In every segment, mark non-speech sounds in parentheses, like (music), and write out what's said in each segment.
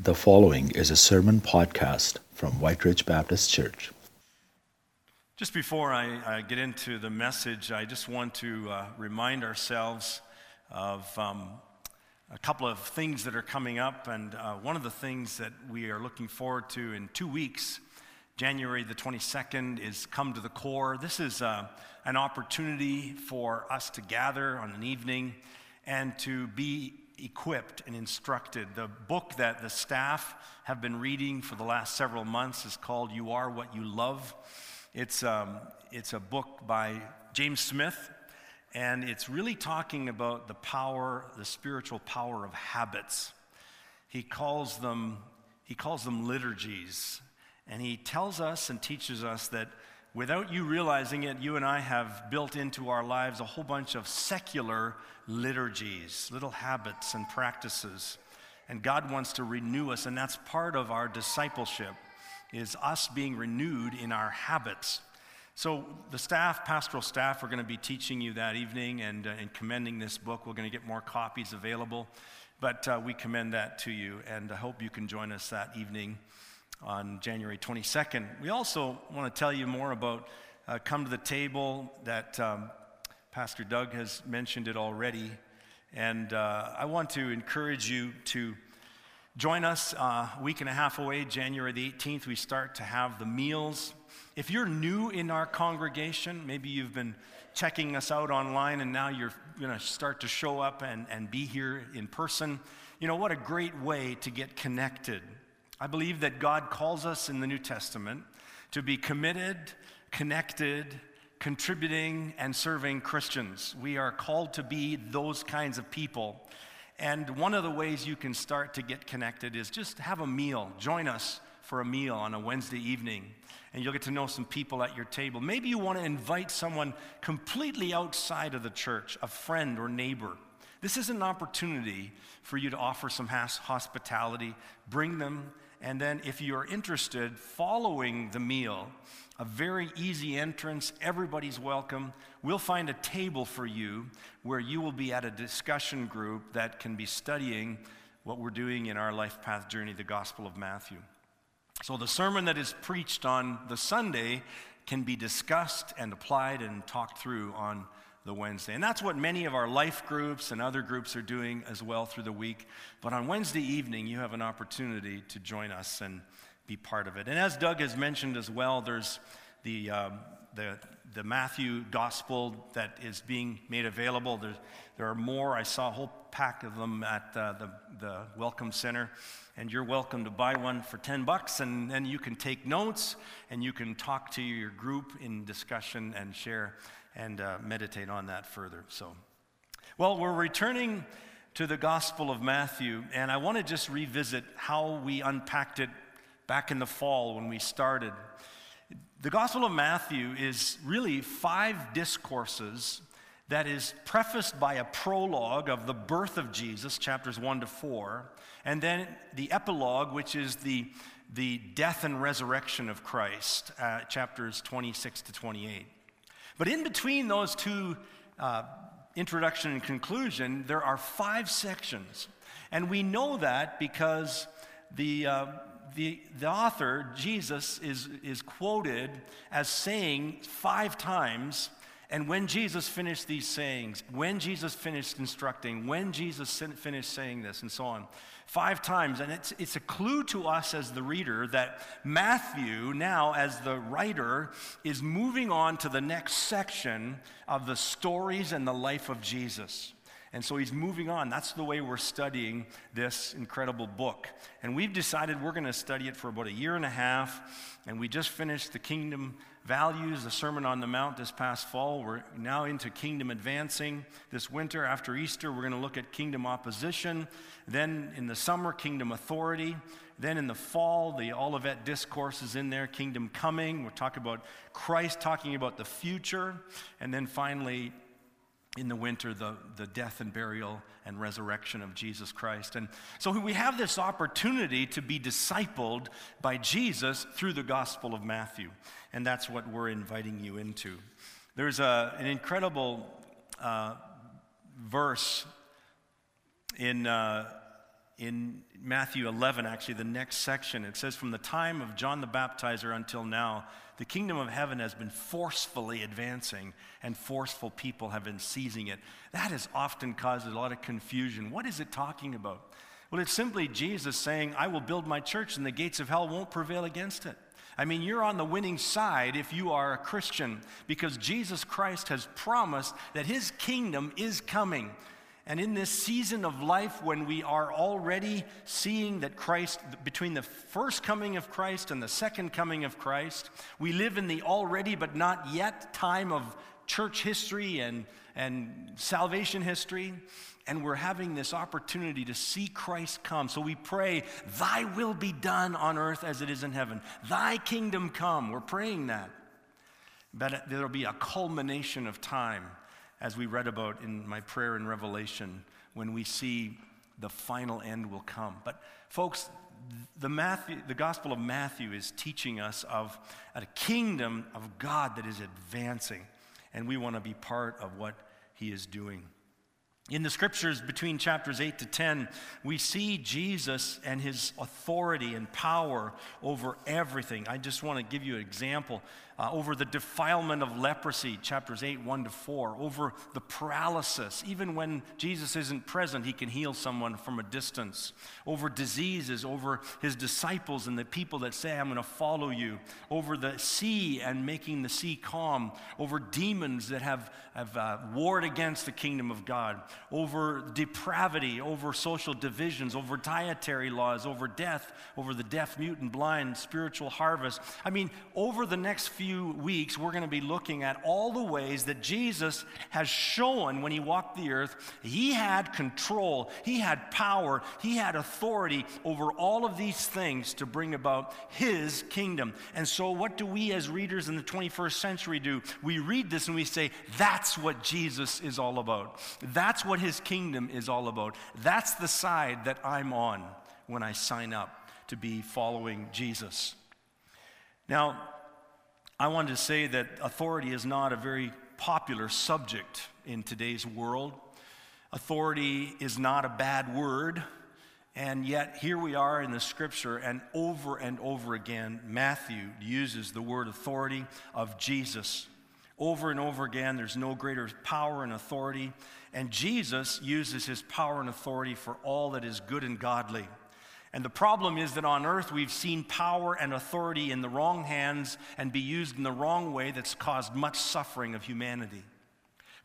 The following is a sermon podcast from White Ridge Baptist Church. Just before I, I get into the message, I just want to uh, remind ourselves of um, a couple of things that are coming up. And uh, one of the things that we are looking forward to in two weeks, January the 22nd, is Come to the Core. This is uh, an opportunity for us to gather on an evening and to be equipped and instructed. The book that the staff have been reading for the last several months is called You Are What You Love. It's, um, it's a book by James Smith, and it's really talking about the power, the spiritual power of habits. He calls them, he calls them liturgies. And he tells us and teaches us that without you realizing it, you and I have built into our lives a whole bunch of secular liturgies, little habits and practices. And God wants to renew us, and that's part of our discipleship, is us being renewed in our habits. So the staff, pastoral staff, are going to be teaching you that evening and, uh, and commending this book. We're going to get more copies available, but uh, we commend that to you, and I hope you can join us that evening on January 22nd. We also want to tell you more about uh, Come to the Table that um, Pastor Doug has mentioned it already. And uh, I want to encourage you to join us uh, a week and a half away, January the 18th. We start to have the meals. If you're new in our congregation, maybe you've been checking us out online and now you're going to start to show up and, and be here in person. You know, what a great way to get connected I believe that God calls us in the New Testament to be committed, connected, contributing, and serving Christians. We are called to be those kinds of people. And one of the ways you can start to get connected is just have a meal. Join us for a meal on a Wednesday evening, and you'll get to know some people at your table. Maybe you want to invite someone completely outside of the church, a friend or neighbor. This is an opportunity for you to offer some hospitality, bring them and then, if you're interested, following the meal, a very easy entrance, everybody's welcome. We'll find a table for you where you will be at a discussion group that can be studying what we're doing in our life path journey, the Gospel of Matthew. So, the sermon that is preached on the Sunday can be discussed and applied and talked through on the Wednesday. And that's what many of our life groups and other groups are doing as well through the week. But on Wednesday evening, you have an opportunity to join us and be part of it. And as Doug has mentioned as well, there's the, um, the, the Matthew gospel that is being made available. There's, there are more. I saw a whole pack of them at uh, the, the Welcome Center. And you're welcome to buy one for 10 bucks, and then you can take notes and you can talk to your group in discussion and share and uh, meditate on that further. So, well, we're returning to the Gospel of Matthew, and I want to just revisit how we unpacked it back in the fall when we started. The Gospel of Matthew is really five discourses that is prefaced by a prologue of the birth of Jesus, chapters 1 to 4, and then the epilogue, which is the, the death and resurrection of Christ, uh, chapters 26 to 28. But in between those two uh, introduction and conclusion, there are five sections. And we know that because the, uh, the, the author, Jesus, is, is quoted as saying five times and when Jesus finished these sayings, when Jesus finished instructing, when Jesus finished saying this, and so on, five times. And it's, it's a clue to us as the reader that Matthew, now as the writer, is moving on to the next section of the stories and the life of Jesus. And so he's moving on. That's the way we're studying this incredible book. And we've decided we're going to study it for about a year and a half. And we just finished the kingdom values, the Sermon on the Mount this past fall. We're now into kingdom advancing. This winter, after Easter, we're going to look at kingdom opposition. Then in the summer, kingdom authority. Then in the fall, the Olivet discourse is in there, kingdom coming. We're talking about Christ talking about the future. And then finally, in the winter the, the death and burial and resurrection of Jesus Christ. And so we have this opportunity to be discipled by Jesus through the Gospel of Matthew. And that's what we're inviting you into. There's a, an incredible uh, verse in, uh, in Matthew 11, actually, the next section, it says, From the time of John the Baptizer until now, the kingdom of heaven has been forcefully advancing, and forceful people have been seizing it. That has often caused a lot of confusion. What is it talking about? Well, it's simply Jesus saying, I will build my church, and the gates of hell won't prevail against it. I mean, you're on the winning side if you are a Christian because Jesus Christ has promised that his kingdom is coming. And in this season of life, when we are already seeing that Christ, between the first coming of Christ and the second coming of Christ, we live in the already but not yet time of church history and, and salvation history. And we're having this opportunity to see Christ come. So we pray, Thy will be done on earth as it is in heaven. Thy kingdom come. We're praying that. But there'll be a culmination of time as we read about in my prayer in Revelation, when we see the final end will come. But, folks, the, Matthew, the Gospel of Matthew is teaching us of a kingdom of God that is advancing, and we want to be part of what He is doing. In the scriptures between chapters 8 to 10, we see Jesus and his authority and power over everything. I just want to give you an example uh, over the defilement of leprosy, chapters 8, 1 to 4, over the paralysis. Even when Jesus isn't present, he can heal someone from a distance. Over diseases, over his disciples and the people that say, I'm going to follow you. Over the sea and making the sea calm. Over demons that have, have uh, warred against the kingdom of God. Over depravity, over social divisions, over dietary laws, over death, over the deaf, mute, and blind, spiritual harvest. I mean, over the next few weeks, we're going to be looking at all the ways that Jesus has shown when he walked the earth, he had control, he had power, he had authority over all of these things to bring about his kingdom. And so, what do we as readers in the 21st century do? We read this and we say, that's what Jesus is all about. That's what his kingdom is all about. That's the side that I'm on when I sign up to be following Jesus. Now, I wanted to say that authority is not a very popular subject in today's world. Authority is not a bad word, and yet here we are in the scripture, and over and over again, Matthew uses the word authority of Jesus. Over and over again, there's no greater power and authority, and Jesus uses his power and authority for all that is good and godly. And the problem is that on earth we've seen power and authority in the wrong hands and be used in the wrong way that's caused much suffering of humanity.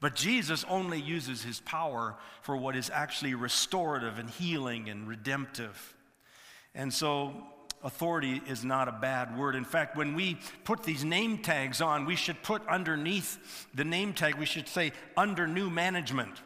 But Jesus only uses his power for what is actually restorative and healing and redemptive. And so authority is not a bad word. In fact, when we put these name tags on, we should put underneath the name tag, we should say under new management.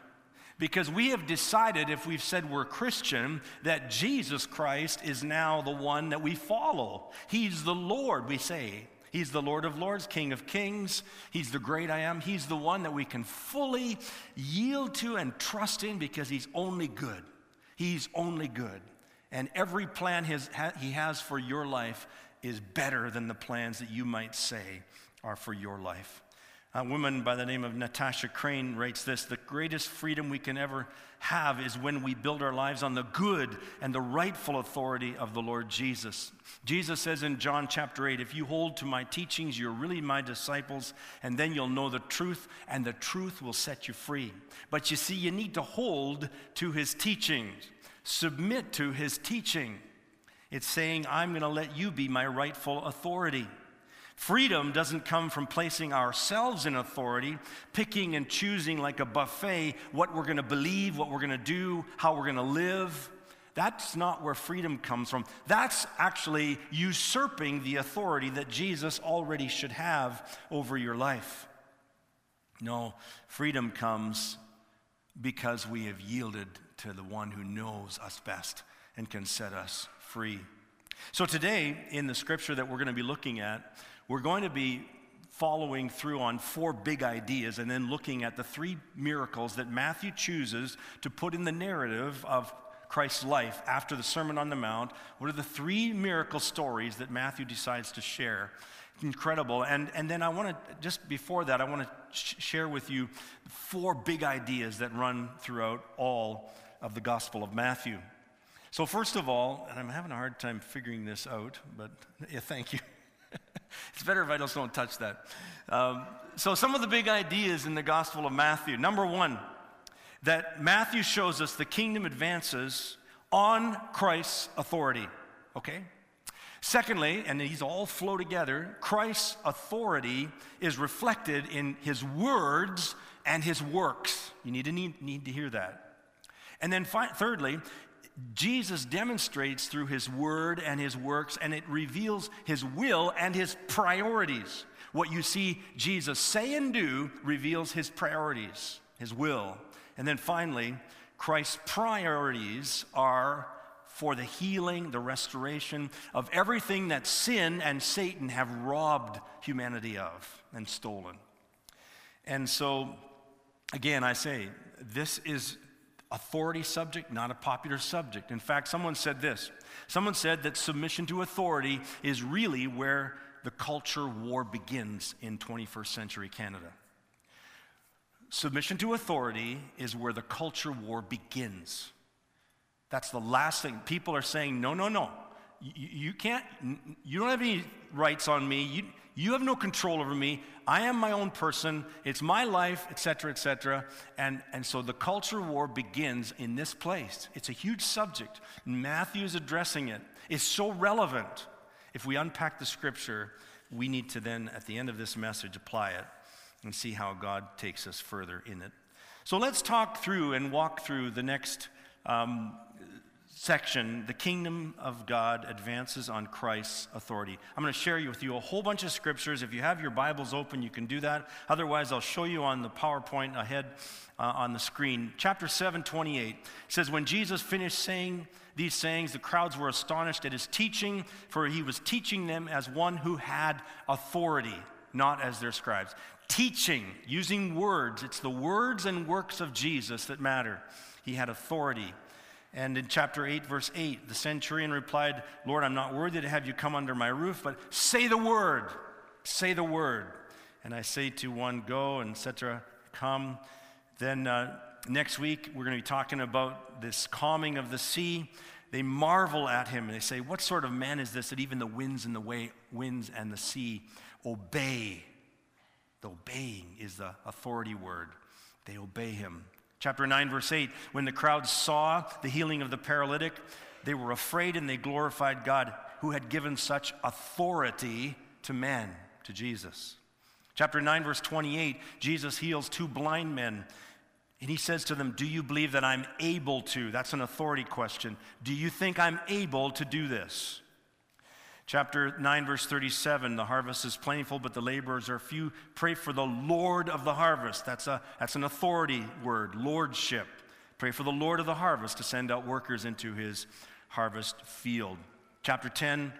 Because we have decided, if we've said we're Christian, that Jesus Christ is now the one that we follow. He's the Lord, we say. He's the Lord of Lords, King of Kings. He's the great I am. He's the one that we can fully yield to and trust in because He's only good. He's only good. And every plan his, He has for your life is better than the plans that you might say are for your life. A woman by the name of Natasha Crain writes this The greatest freedom we can ever have is when we build our lives on the good and the rightful authority of the Lord Jesus. Jesus says in John chapter 8, If you hold to my teachings, you're really my disciples, and then you'll know the truth, and the truth will set you free. But you see, you need to hold to his teachings, submit to his teaching. It's saying, I'm going to let you be my rightful authority. Freedom doesn't come from placing ourselves in authority, picking and choosing like a buffet what we're going to believe, what we're going to do, how we're going to live. That's not where freedom comes from. That's actually usurping the authority that Jesus already should have over your life. No, freedom comes because we have yielded to the one who knows us best and can set us free. So, today, in the scripture that we're going to be looking at, we're going to be following through on four big ideas and then looking at the three miracles that Matthew chooses to put in the narrative of Christ's life after the Sermon on the Mount. What are the three miracle stories that Matthew decides to share? Incredible. And, and then I want to, just before that, I want to sh- share with you four big ideas that run throughout all of the Gospel of Matthew. So, first of all, and I'm having a hard time figuring this out, but yeah, thank you. (laughs) it's better if I just don't touch that. Um, so, some of the big ideas in the Gospel of Matthew. Number one, that Matthew shows us the kingdom advances on Christ's authority. Okay? Secondly, and these all flow together, Christ's authority is reflected in his words and his works. You need to, need, need to hear that. And then fi- thirdly, Jesus demonstrates through his word and his works, and it reveals his will and his priorities. What you see Jesus say and do reveals his priorities, his will. And then finally, Christ's priorities are for the healing, the restoration of everything that sin and Satan have robbed humanity of and stolen. And so, again, I say, this is authority subject, not a popular subject. In fact, someone said this. Someone said that submission to authority is really where the culture war begins in 21st century Canada. Submission to authority is where the culture war begins. That's the last thing. People are saying, no, no, no. You, you can't, you don't have any rights on me. You, you have no control over me. I am my own person. It's my life, etc., etc. And, and so the culture war begins in this place. It's a huge subject. Matthew is addressing it. It's so relevant. If we unpack the scripture, we need to then, at the end of this message, apply it and see how God takes us further in it. So let's talk through and walk through the next um, section, the kingdom of God advances on Christ's authority. I'm going to share with you a whole bunch of scriptures. If you have your Bibles open, you can do that. Otherwise, I'll show you on the PowerPoint ahead uh, on the screen. Chapter 7, 28 says, When Jesus finished saying these sayings, the crowds were astonished at his teaching, for he was teaching them as one who had authority, not as their scribes. Teaching, using words, it's the words and works of Jesus that matter. He had authority. And in chapter 8, verse 8, the centurion replied, Lord, I'm not worthy to have you come under my roof, but say the word. Say the word. And I say to one, Go, and etc., come. Then uh, next week, we're going to be talking about this calming of the sea. They marvel at him and they say, What sort of man is this that even the winds and the way, winds and the sea obey? The obeying is the authority word. They obey him. Chapter 9, verse 8 When the crowd saw the healing of the paralytic, they were afraid and they glorified God who had given such authority to men, to Jesus. Chapter 9, verse 28 Jesus heals two blind men. And he says to them, Do you believe that I'm able to? That's an authority question. Do you think I'm able to do this? Chapter 9, verse 37 the harvest is plentiful, but the laborers are few. Pray for the Lord of the harvest. That's, a, that's an authority word, lordship. Pray for the Lord of the harvest to send out workers into his harvest field. Chapter 10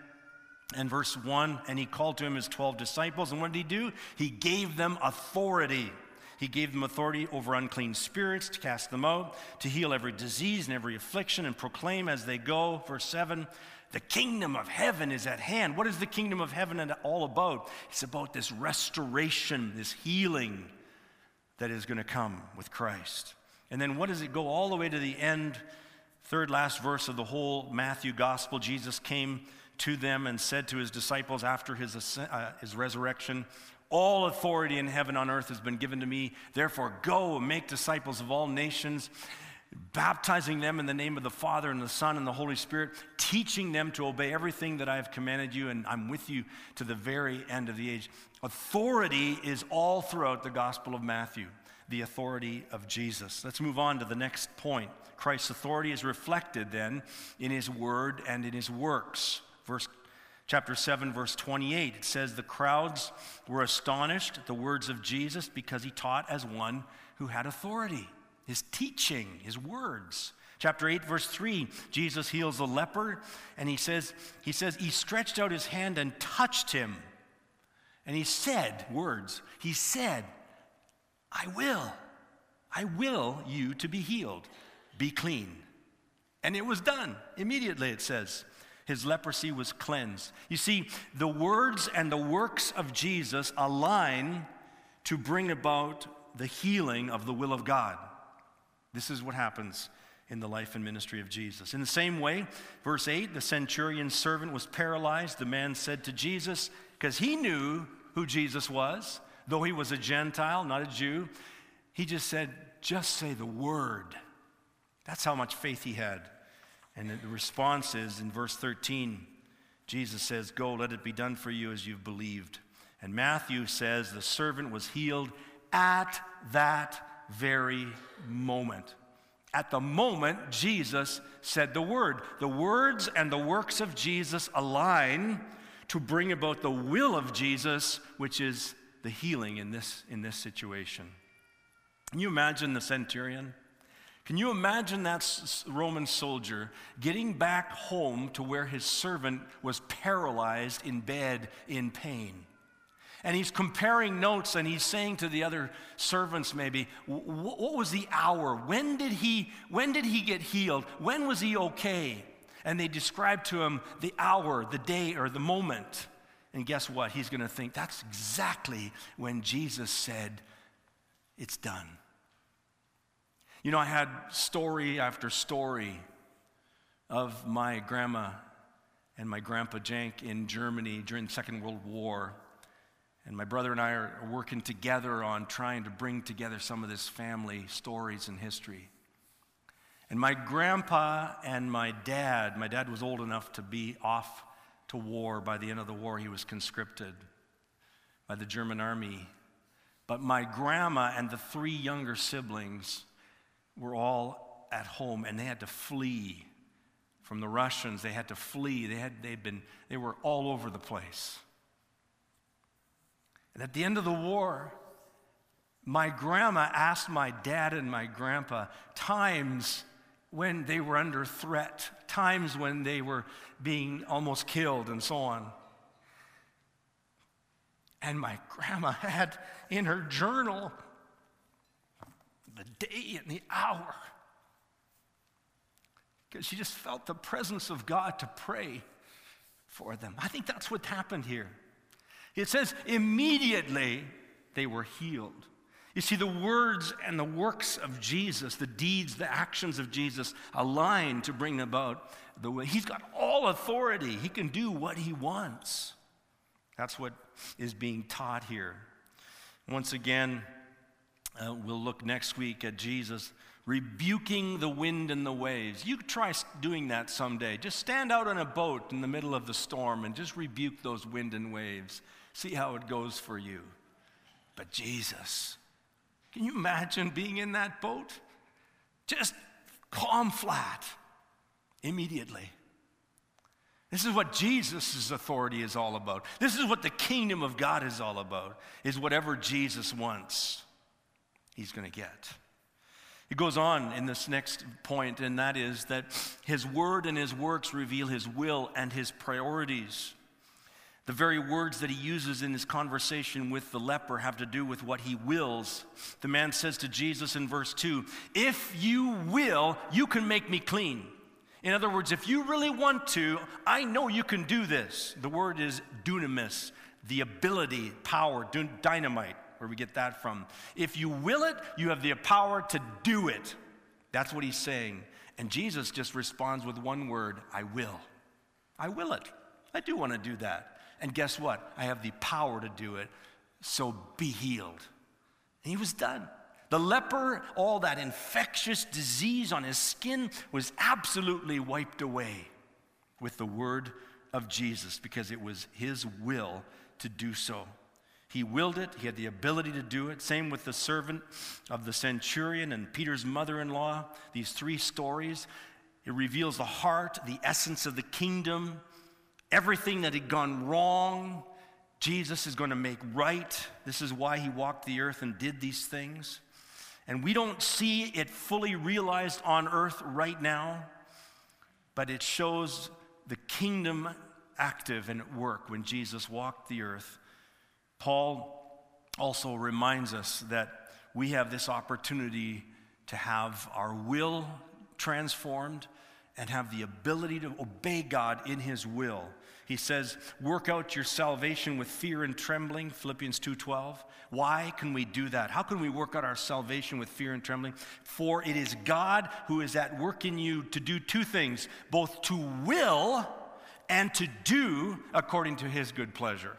and verse 1 And he called to him his 12 disciples. And what did he do? He gave them authority. He gave them authority over unclean spirits to cast them out, to heal every disease and every affliction, and proclaim as they go. Verse 7 the kingdom of heaven is at hand. What is the kingdom of heaven all about? It's about this restoration, this healing that is going to come with Christ. And then what does it go all the way to the end? Third last verse of the whole Matthew gospel. Jesus came to them and said to his disciples after his, uh, his resurrection, All authority in heaven on earth has been given to me. Therefore, go and make disciples of all nations baptizing them in the name of the Father and the Son and the Holy Spirit, teaching them to obey everything that I have commanded you, and I'm with you to the very end of the age. Authority is all throughout the Gospel of Matthew, the authority of Jesus. Let's move on to the next point. Christ's authority is reflected then in his word and in his works. Verse chapter 7 verse 28 it says the crowds were astonished at the words of Jesus because he taught as one who had authority his teaching, his words. Chapter 8, verse 3, Jesus heals a leper, and he says, he says, he stretched out his hand and touched him. And he said, words, he said, I will, I will you to be healed. Be clean. And it was done immediately, it says. His leprosy was cleansed. You see, the words and the works of Jesus align to bring about the healing of the will of God. This is what happens in the life and ministry of Jesus. In the same way, verse 8, the centurion's servant was paralyzed. The man said to Jesus, because he knew who Jesus was, though he was a Gentile, not a Jew, he just said, just say the word. That's how much faith he had. And the response is in verse 13, Jesus says, Go, let it be done for you as you've believed. And Matthew says, The servant was healed at that very moment. At the moment, Jesus said the word. The words and the works of Jesus align to bring about the will of Jesus, which is the healing in this, in this situation. Can you imagine the centurion? Can you imagine that Roman soldier getting back home to where his servant was paralyzed in bed in pain? And he's comparing notes and he's saying to the other servants, maybe, what was the hour? When did he, when did he get healed? When was he okay? And they describe to him the hour, the day, or the moment. And guess what? He's going to think that's exactly when Jesus said, It's done. You know, I had story after story of my grandma and my grandpa Jank in Germany during the Second World War. And my brother and I are working together on trying to bring together some of this family stories and history. And my grandpa and my dad, my dad was old enough to be off to war. By the end of the war, he was conscripted by the German army. But my grandma and the three younger siblings were all at home and they had to flee from the Russians. They had to flee. They, had, they'd been, they were all over the place. And at the end of the war, my grandma asked my dad and my grandpa times when they were under threat, times when they were being almost killed, and so on. And my grandma (laughs) had in her journal the day and the hour because she just felt the presence of God to pray for them. I think that's what happened here. It says, immediately they were healed. You see, the words and the works of Jesus, the deeds, the actions of Jesus align to bring about the way. He's got all authority, he can do what he wants. That's what is being taught here. Once again, uh, we'll look next week at Jesus rebuking the wind and the waves. You try doing that someday. Just stand out on a boat in the middle of the storm and just rebuke those wind and waves. See how it goes for you. But Jesus, can you imagine being in that boat? Just calm flat immediately. This is what Jesus' authority is all about. This is what the kingdom of God is all about, is whatever Jesus wants, he's going to get. It goes on in this next point, and that is that his word and his works reveal his will and his priorities. The very words that he uses in his conversation with the leper have to do with what he wills. The man says to Jesus in verse 2 If you will, you can make me clean. In other words, if you really want to, I know you can do this. The word is dunamis, the ability, power, dynamite, where we get that from. If you will it, you have the power to do it. That's what he's saying. And Jesus just responds with one word I will. I will it. I do want to do that. And guess what? I have the power to do it. So be healed. And he was done. The leper, all that infectious disease on his skin was absolutely wiped away with the word of Jesus because it was his will to do so. He willed it, he had the ability to do it. Same with the servant of the centurion and Peter's mother in law. These three stories, it reveals the heart, the essence of the kingdom, Everything that had gone wrong, Jesus is going to make right. This is why he walked the earth and did these things. And we don't see it fully realized on earth right now, but it shows the kingdom active and at work when Jesus walked the earth. Paul also reminds us that we have this opportunity to have our will transformed and have the ability to obey God in his will. He says, "Work out your salvation with fear and trembling," Philippians 2:12. Why can we do that? How can we work out our salvation with fear and trembling? For it is God who is at work in you to do two things, both to will and to do according to his good pleasure.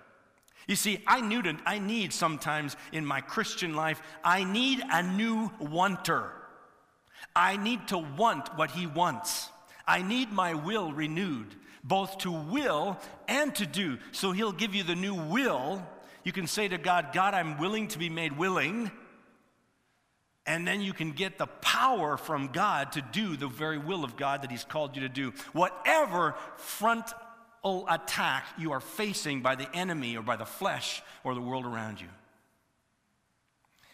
You see, I, to, I need sometimes in my Christian life, I need a new wanter. I need to want what he wants. I need my will renewed, both to will and to do. So he'll give you the new will. You can say to God, God, I'm willing to be made willing. And then you can get the power from God to do the very will of God that He's called you to do. Whatever frontal attack you are facing by the enemy or by the flesh or the world around you.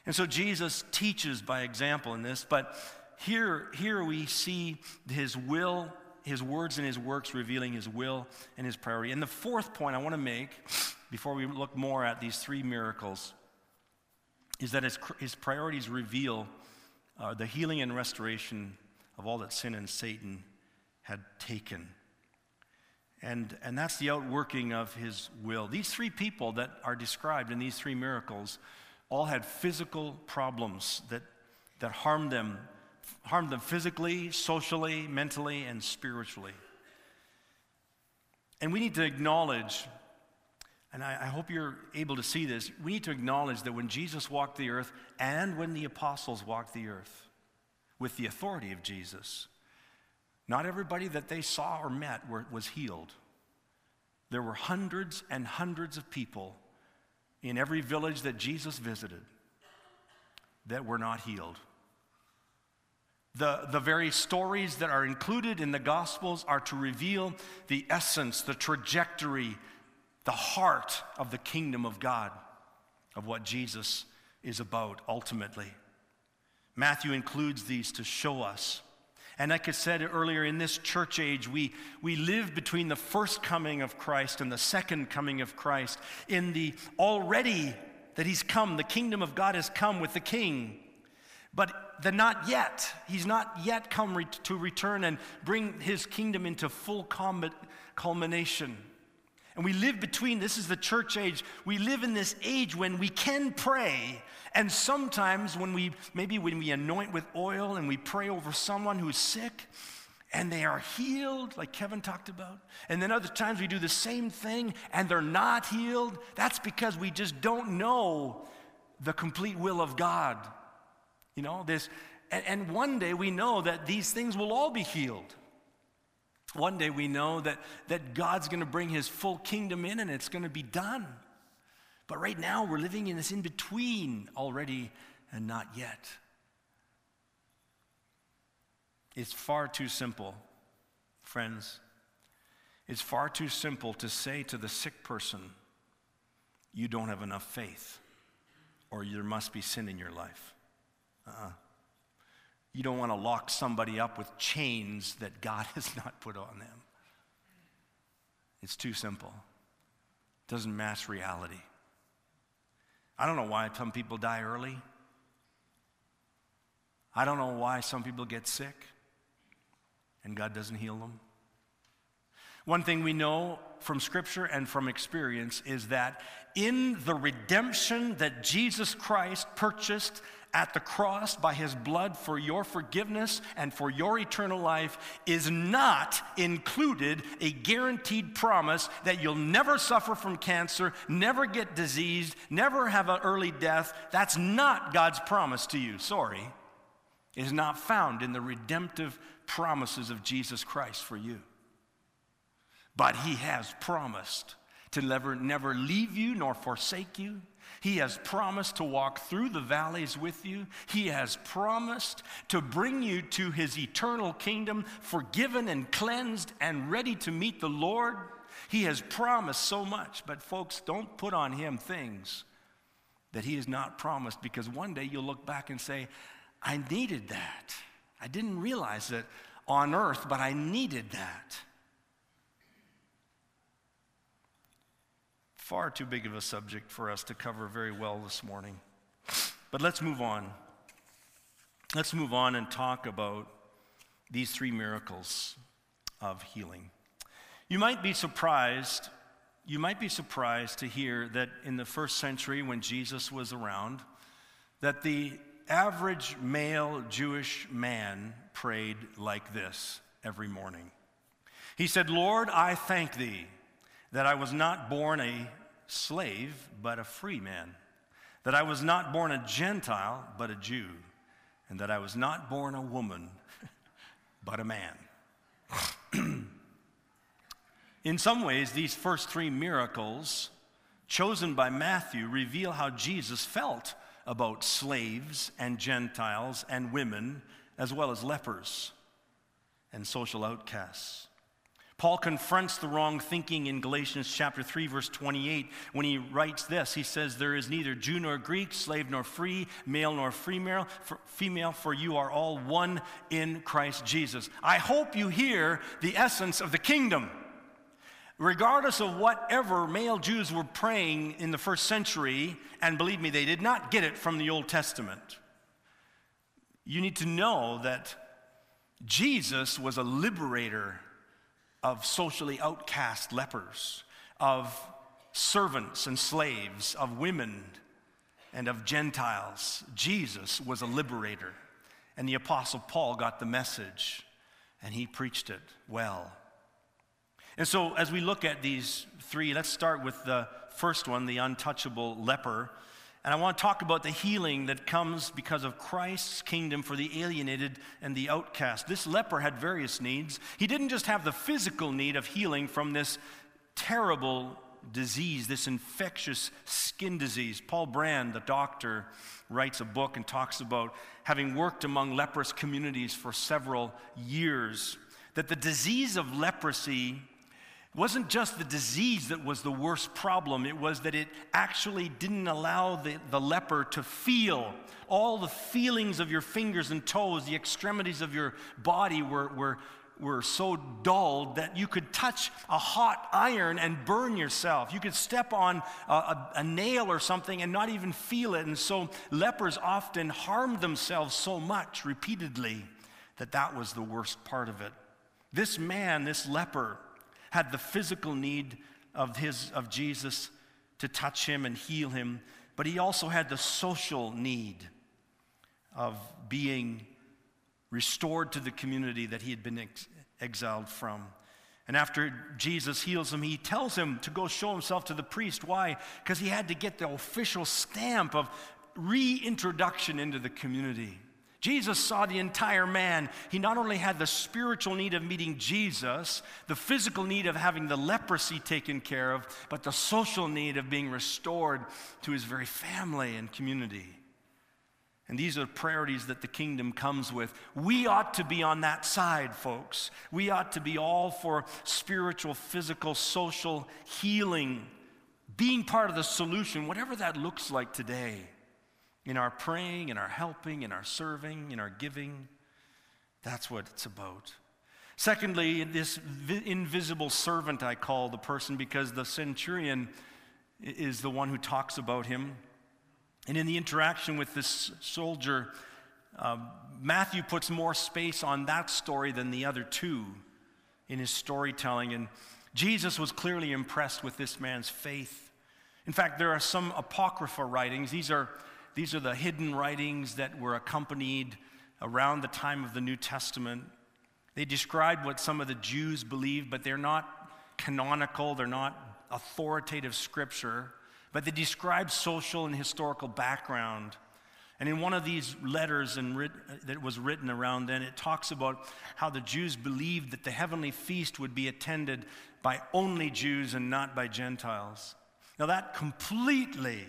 And so Jesus teaches by example in this, but here, here we see his will, his words and his works revealing his will and his priority. And the fourth point I want to make before we look more at these three miracles is that his, his priorities reveal uh, the healing and restoration of all that sin and Satan had taken. And, and that's the outworking of his will. These three people that are described in these three miracles all had physical problems that, that harmed them, harmed them physically, socially, mentally, and spiritually. And we need to acknowledge, and I, I hope you're able to see this, we need to acknowledge that when Jesus walked the earth and when the apostles walked the earth with the authority of Jesus, not everybody that they saw or met were, was healed. There were hundreds and hundreds of people in every village that Jesus visited that were not healed. The, the very stories that are included in the Gospels are to reveal the essence, the trajectory, the heart of the kingdom of God, of what Jesus is about ultimately. Matthew includes these to show us and like I said earlier, in this church age, we, we live between the first coming of Christ and the second coming of Christ. In the already that he's come, the kingdom of God has come with the king. But the not yet, he's not yet come re- to return and bring his kingdom into full culmination. And we live between, this is the church age, we live in this age when we can pray. And sometimes when we, maybe when we anoint with oil and we pray over someone who's sick and they are healed, like Kevin talked about, and then other times we do the same thing and they're not healed, that's because we just don't know the complete will of God. You know, this, and, and one day we know that these things will all be healed. One day we know that, that God's going to bring his full kingdom in and it's going to be done. But right now we're living in this in between already and not yet. It's far too simple, friends. It's far too simple to say to the sick person, You don't have enough faith, or there must be sin in your life. Uh-uh. You don't want to lock somebody up with chains that God (laughs) has not put on them. It's too simple. It doesn't match reality. I don't know why some people die early. I don't know why some people get sick and God doesn't heal them. One thing we know from Scripture and from experience is that in the redemption that Jesus Christ purchased at the cross by his blood for your forgiveness and for your eternal life is not included a guaranteed promise that you'll never suffer from cancer, never get diseased, never have an early death. That's not God's promise to you. Sorry. It is not found in the redemptive promises of Jesus Christ for you. But he has promised to never, never leave you nor forsake you. He has promised to walk through the valleys with you. He has promised to bring you to his eternal kingdom, forgiven and cleansed and ready to meet the Lord. He has promised so much, but folks, don't put on him things that he has not promised because one day you'll look back and say, I needed that. I didn't realize it on earth, but I needed that. Far too big of a subject for us to cover very well this morning. But let's move on. Let's move on and talk about these three miracles of healing. You might be surprised, you might be surprised to hear that in the first century when Jesus was around, that the average male Jewish man prayed like this every morning. He said, Lord, I thank thee that I was not born a slave, but a free man, that I was not born a Gentile, but a Jew, and that I was not born a woman, but a man. (clears throat) In some ways, these first three miracles chosen by Matthew reveal how Jesus felt about slaves and Gentiles and women, as well as lepers and social outcasts. Paul confronts the wrong thinking in Galatians chapter 3 verse 28 when he writes this. He says there is neither Jew nor Greek, slave nor free, male nor female, for, female for you are all one in Christ Jesus. I hope you hear the essence of the kingdom. Regardless of whatever male Jews were praying in the first century, and believe me, they did not get it from the Old Testament. You need to know that Jesus was a liberator of socially outcast lepers, of servants and slaves, of women and of Gentiles. Jesus was a liberator. And the Apostle Paul got the message and he preached it well. And so, as we look at these three, let's start with the first one, the untouchable leper. And I want to talk about the healing that comes because of Christ's kingdom for the alienated and the outcast. This leper had various needs. He didn't just have the physical need of healing from this terrible disease, this infectious skin disease. Paul Brand, the doctor, writes a book and talks about having worked among leprous communities for several years, that the disease of leprosy wasn't just the disease that was the worst problem, it was that it actually didn't allow the, the leper to feel. All the feelings of your fingers and toes, the extremities of your body were, were, were so dulled that you could touch a hot iron and burn yourself. You could step on a, a, a, nail or something and not even feel it. And so lepers often harmed themselves so much repeatedly that that was the worst part of it. This man, this leper, had the physical need of, his, of Jesus to touch him and heal him, but he also had the social need of being restored to the community that he had been ex- exiled from. And after Jesus heals him, he tells him to go show himself to the priest. Why? Because he had to get the official stamp of reintroduction into the community. Jesus saw the entire man. He not only had the spiritual need of meeting Jesus, the physical need of having the leprosy taken care of, but the social need of being restored to his very family and community. And these are the priorities that the kingdom comes with. We ought to be on that side, folks. We ought to be all for spiritual, physical, social healing, being part of the solution, whatever that looks like today in our praying, in our helping, in our serving, in our giving. That's what it's about. Secondly, this invisible servant I call the person because the centurion is the one who talks about him. And in the interaction with this soldier, uh, Matthew puts more space on that story than the other two in his storytelling. And Jesus was clearly impressed with this man's faith. In fact, there are some apocrypha writings. These are these are the hidden writings that were accompanied around the time of the New Testament. They describe what some of the Jews believed, but they're not canonical, they're not authoritative scripture, but they describe social and historical background. And in one of these letters that was written around then, it talks about how the Jews believed that the heavenly feast would be attended by only Jews and not by Gentiles. Now, that completely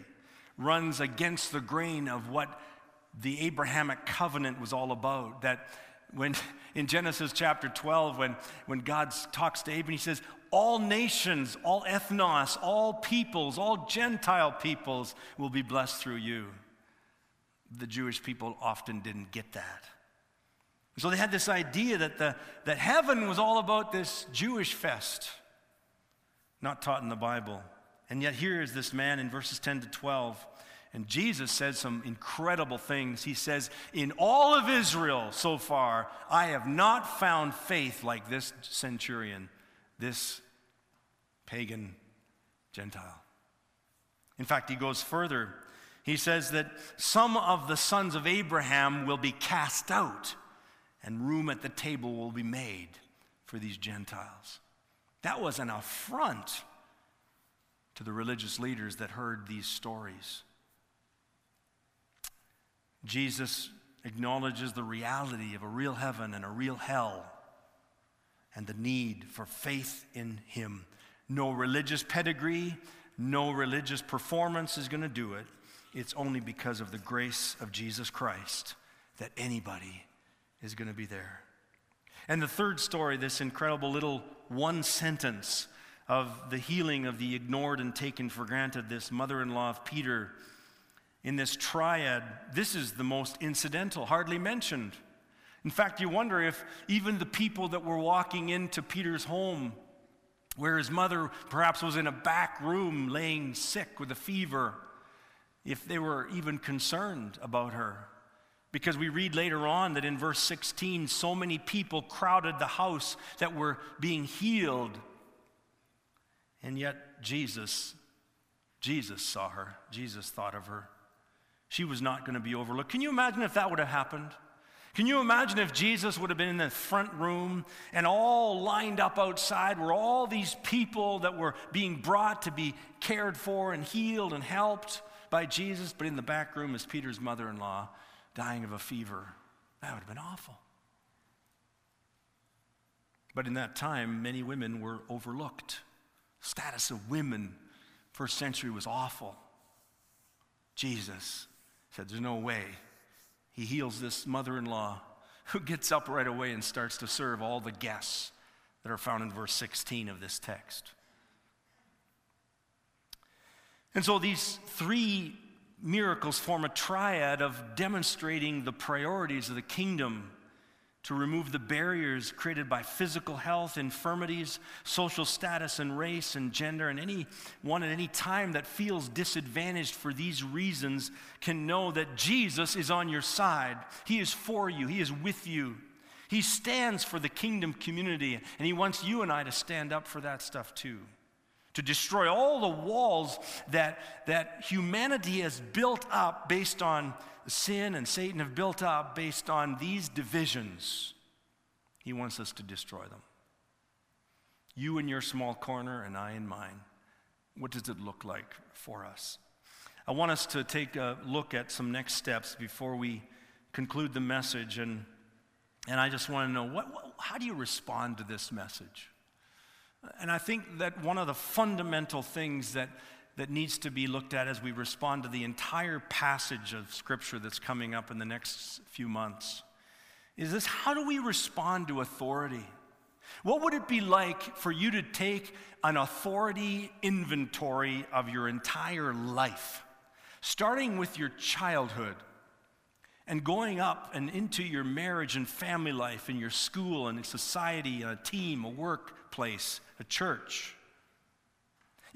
runs against the grain of what the Abrahamic covenant was all about. That when (laughs) in Genesis chapter 12, when, when God talks to Abraham, he says, All nations, all ethnos, all peoples, all Gentile peoples will be blessed through you. The Jewish people often didn't get that. So they had this idea that, the, that heaven was all about this Jewish fest, not taught in the Bible. And yet, here is this man in verses 10 to 12, And Jesus said some incredible things. He says, In all of Israel so far, I have not found faith like this centurion, this pagan Gentile. In fact, he goes further. He says that some of the sons of Abraham will be cast out, and room at the table will be made for these Gentiles. That was an affront to the religious leaders that heard these stories. Jesus acknowledges the reality of a real heaven and a real hell and the need for faith in Him. No religious pedigree, no religious performance is going to do it. It's only because of the grace of Jesus Christ that anybody is going to be there. And the third story, this incredible little one sentence of the healing of the ignored and taken for granted, this mother in law of Peter, in this triad, this is the most incidental, hardly mentioned. In fact, you wonder if even the people that were walking into Peter's home where his mother perhaps was in a back room laying sick with a fever, if they were even concerned about her. Because we read later on that in verse 16, so many people crowded the house that were being healed. And yet Jesus, Jesus saw her. Jesus thought of her. She was not going to be overlooked. Can you imagine if that would have happened? Can you imagine if Jesus would have been in the front room and all lined up outside were all these people that were being brought to be cared for and healed and helped by Jesus, but in the back room is Peter's mother in law dying of a fever? That would have been awful. But in that time, many women were overlooked. Status of women, first century, was awful. Jesus said, There's no way he heals this mother in law (laughs) who gets up right away and starts to serve all the guests that are found in verse 16 of this text. And so these three miracles form a triad of demonstrating the priorities of the kingdom to remove the barriers created by physical health, infirmities, social status, and race and gender. And anyone at any time that feels disadvantaged for these reasons can know that Jesus is on your side. He is for you, He is with you. He stands for the kingdom community, and He wants you and I to stand up for that stuff too. To destroy all the walls that, that humanity has built up based on sin and Satan have built up based on these divisions, he wants us to destroy them. You in your small corner, and I in mine. What does it look like for us? I want us to take a look at some next steps before we conclude the message. And, and I just want to know what, what, how do you respond to this message? And I think that one of the fundamental things that that needs to be looked at as we respond to the entire passage of Scripture that's coming up in the next few months is this how do we respond to authority? What would it be like for you to take an authority inventory of your entire life, starting with your childhood and going up and into your marriage and family life and your school and society, and a team, a workplace, a church?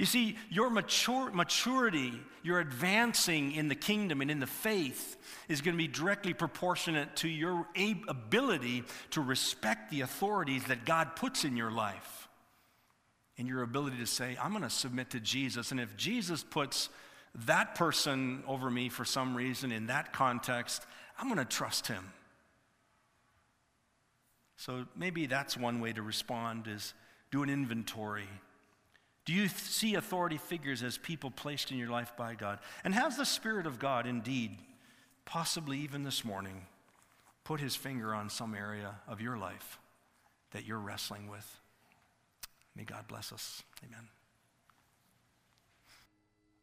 You see, your mature, maturity, your advancing in the kingdom and in the faith is going to be directly proportionate to your ability to respect the authorities that God puts in your life. And your ability to say, I'm going to submit to Jesus. And if Jesus puts that person over me for some reason in that context, I'm going to trust him. So maybe that's one way to respond is do an inventory do you see authority figures as people placed in your life by God? And has the Spirit of God indeed, possibly even this morning, put his finger on some area of your life that you're wrestling with? May God bless us. Amen.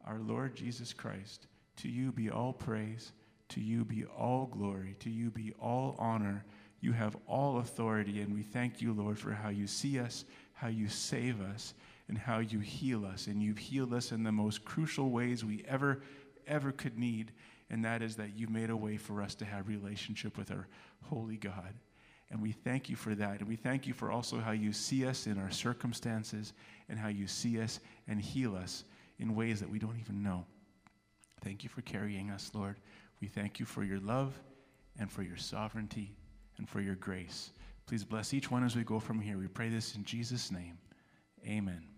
Our Lord Jesus Christ, to you be all praise, to you be all glory, to you be all honor. You have all authority, and we thank you, Lord, for how you see us, how you save us and how you heal us. And you've healed us in the most crucial ways we ever, ever could need. And that is that you've made a way for us to have relationship with our holy God. And we thank you for that. And we thank you for also how you see us in our circumstances and how you see us and heal us in ways that we don't even know. Thank you for carrying us, Lord. We thank you for your love and for your sovereignty and for your grace. Please bless each one as we go from here. We pray this in Jesus' name. Amen.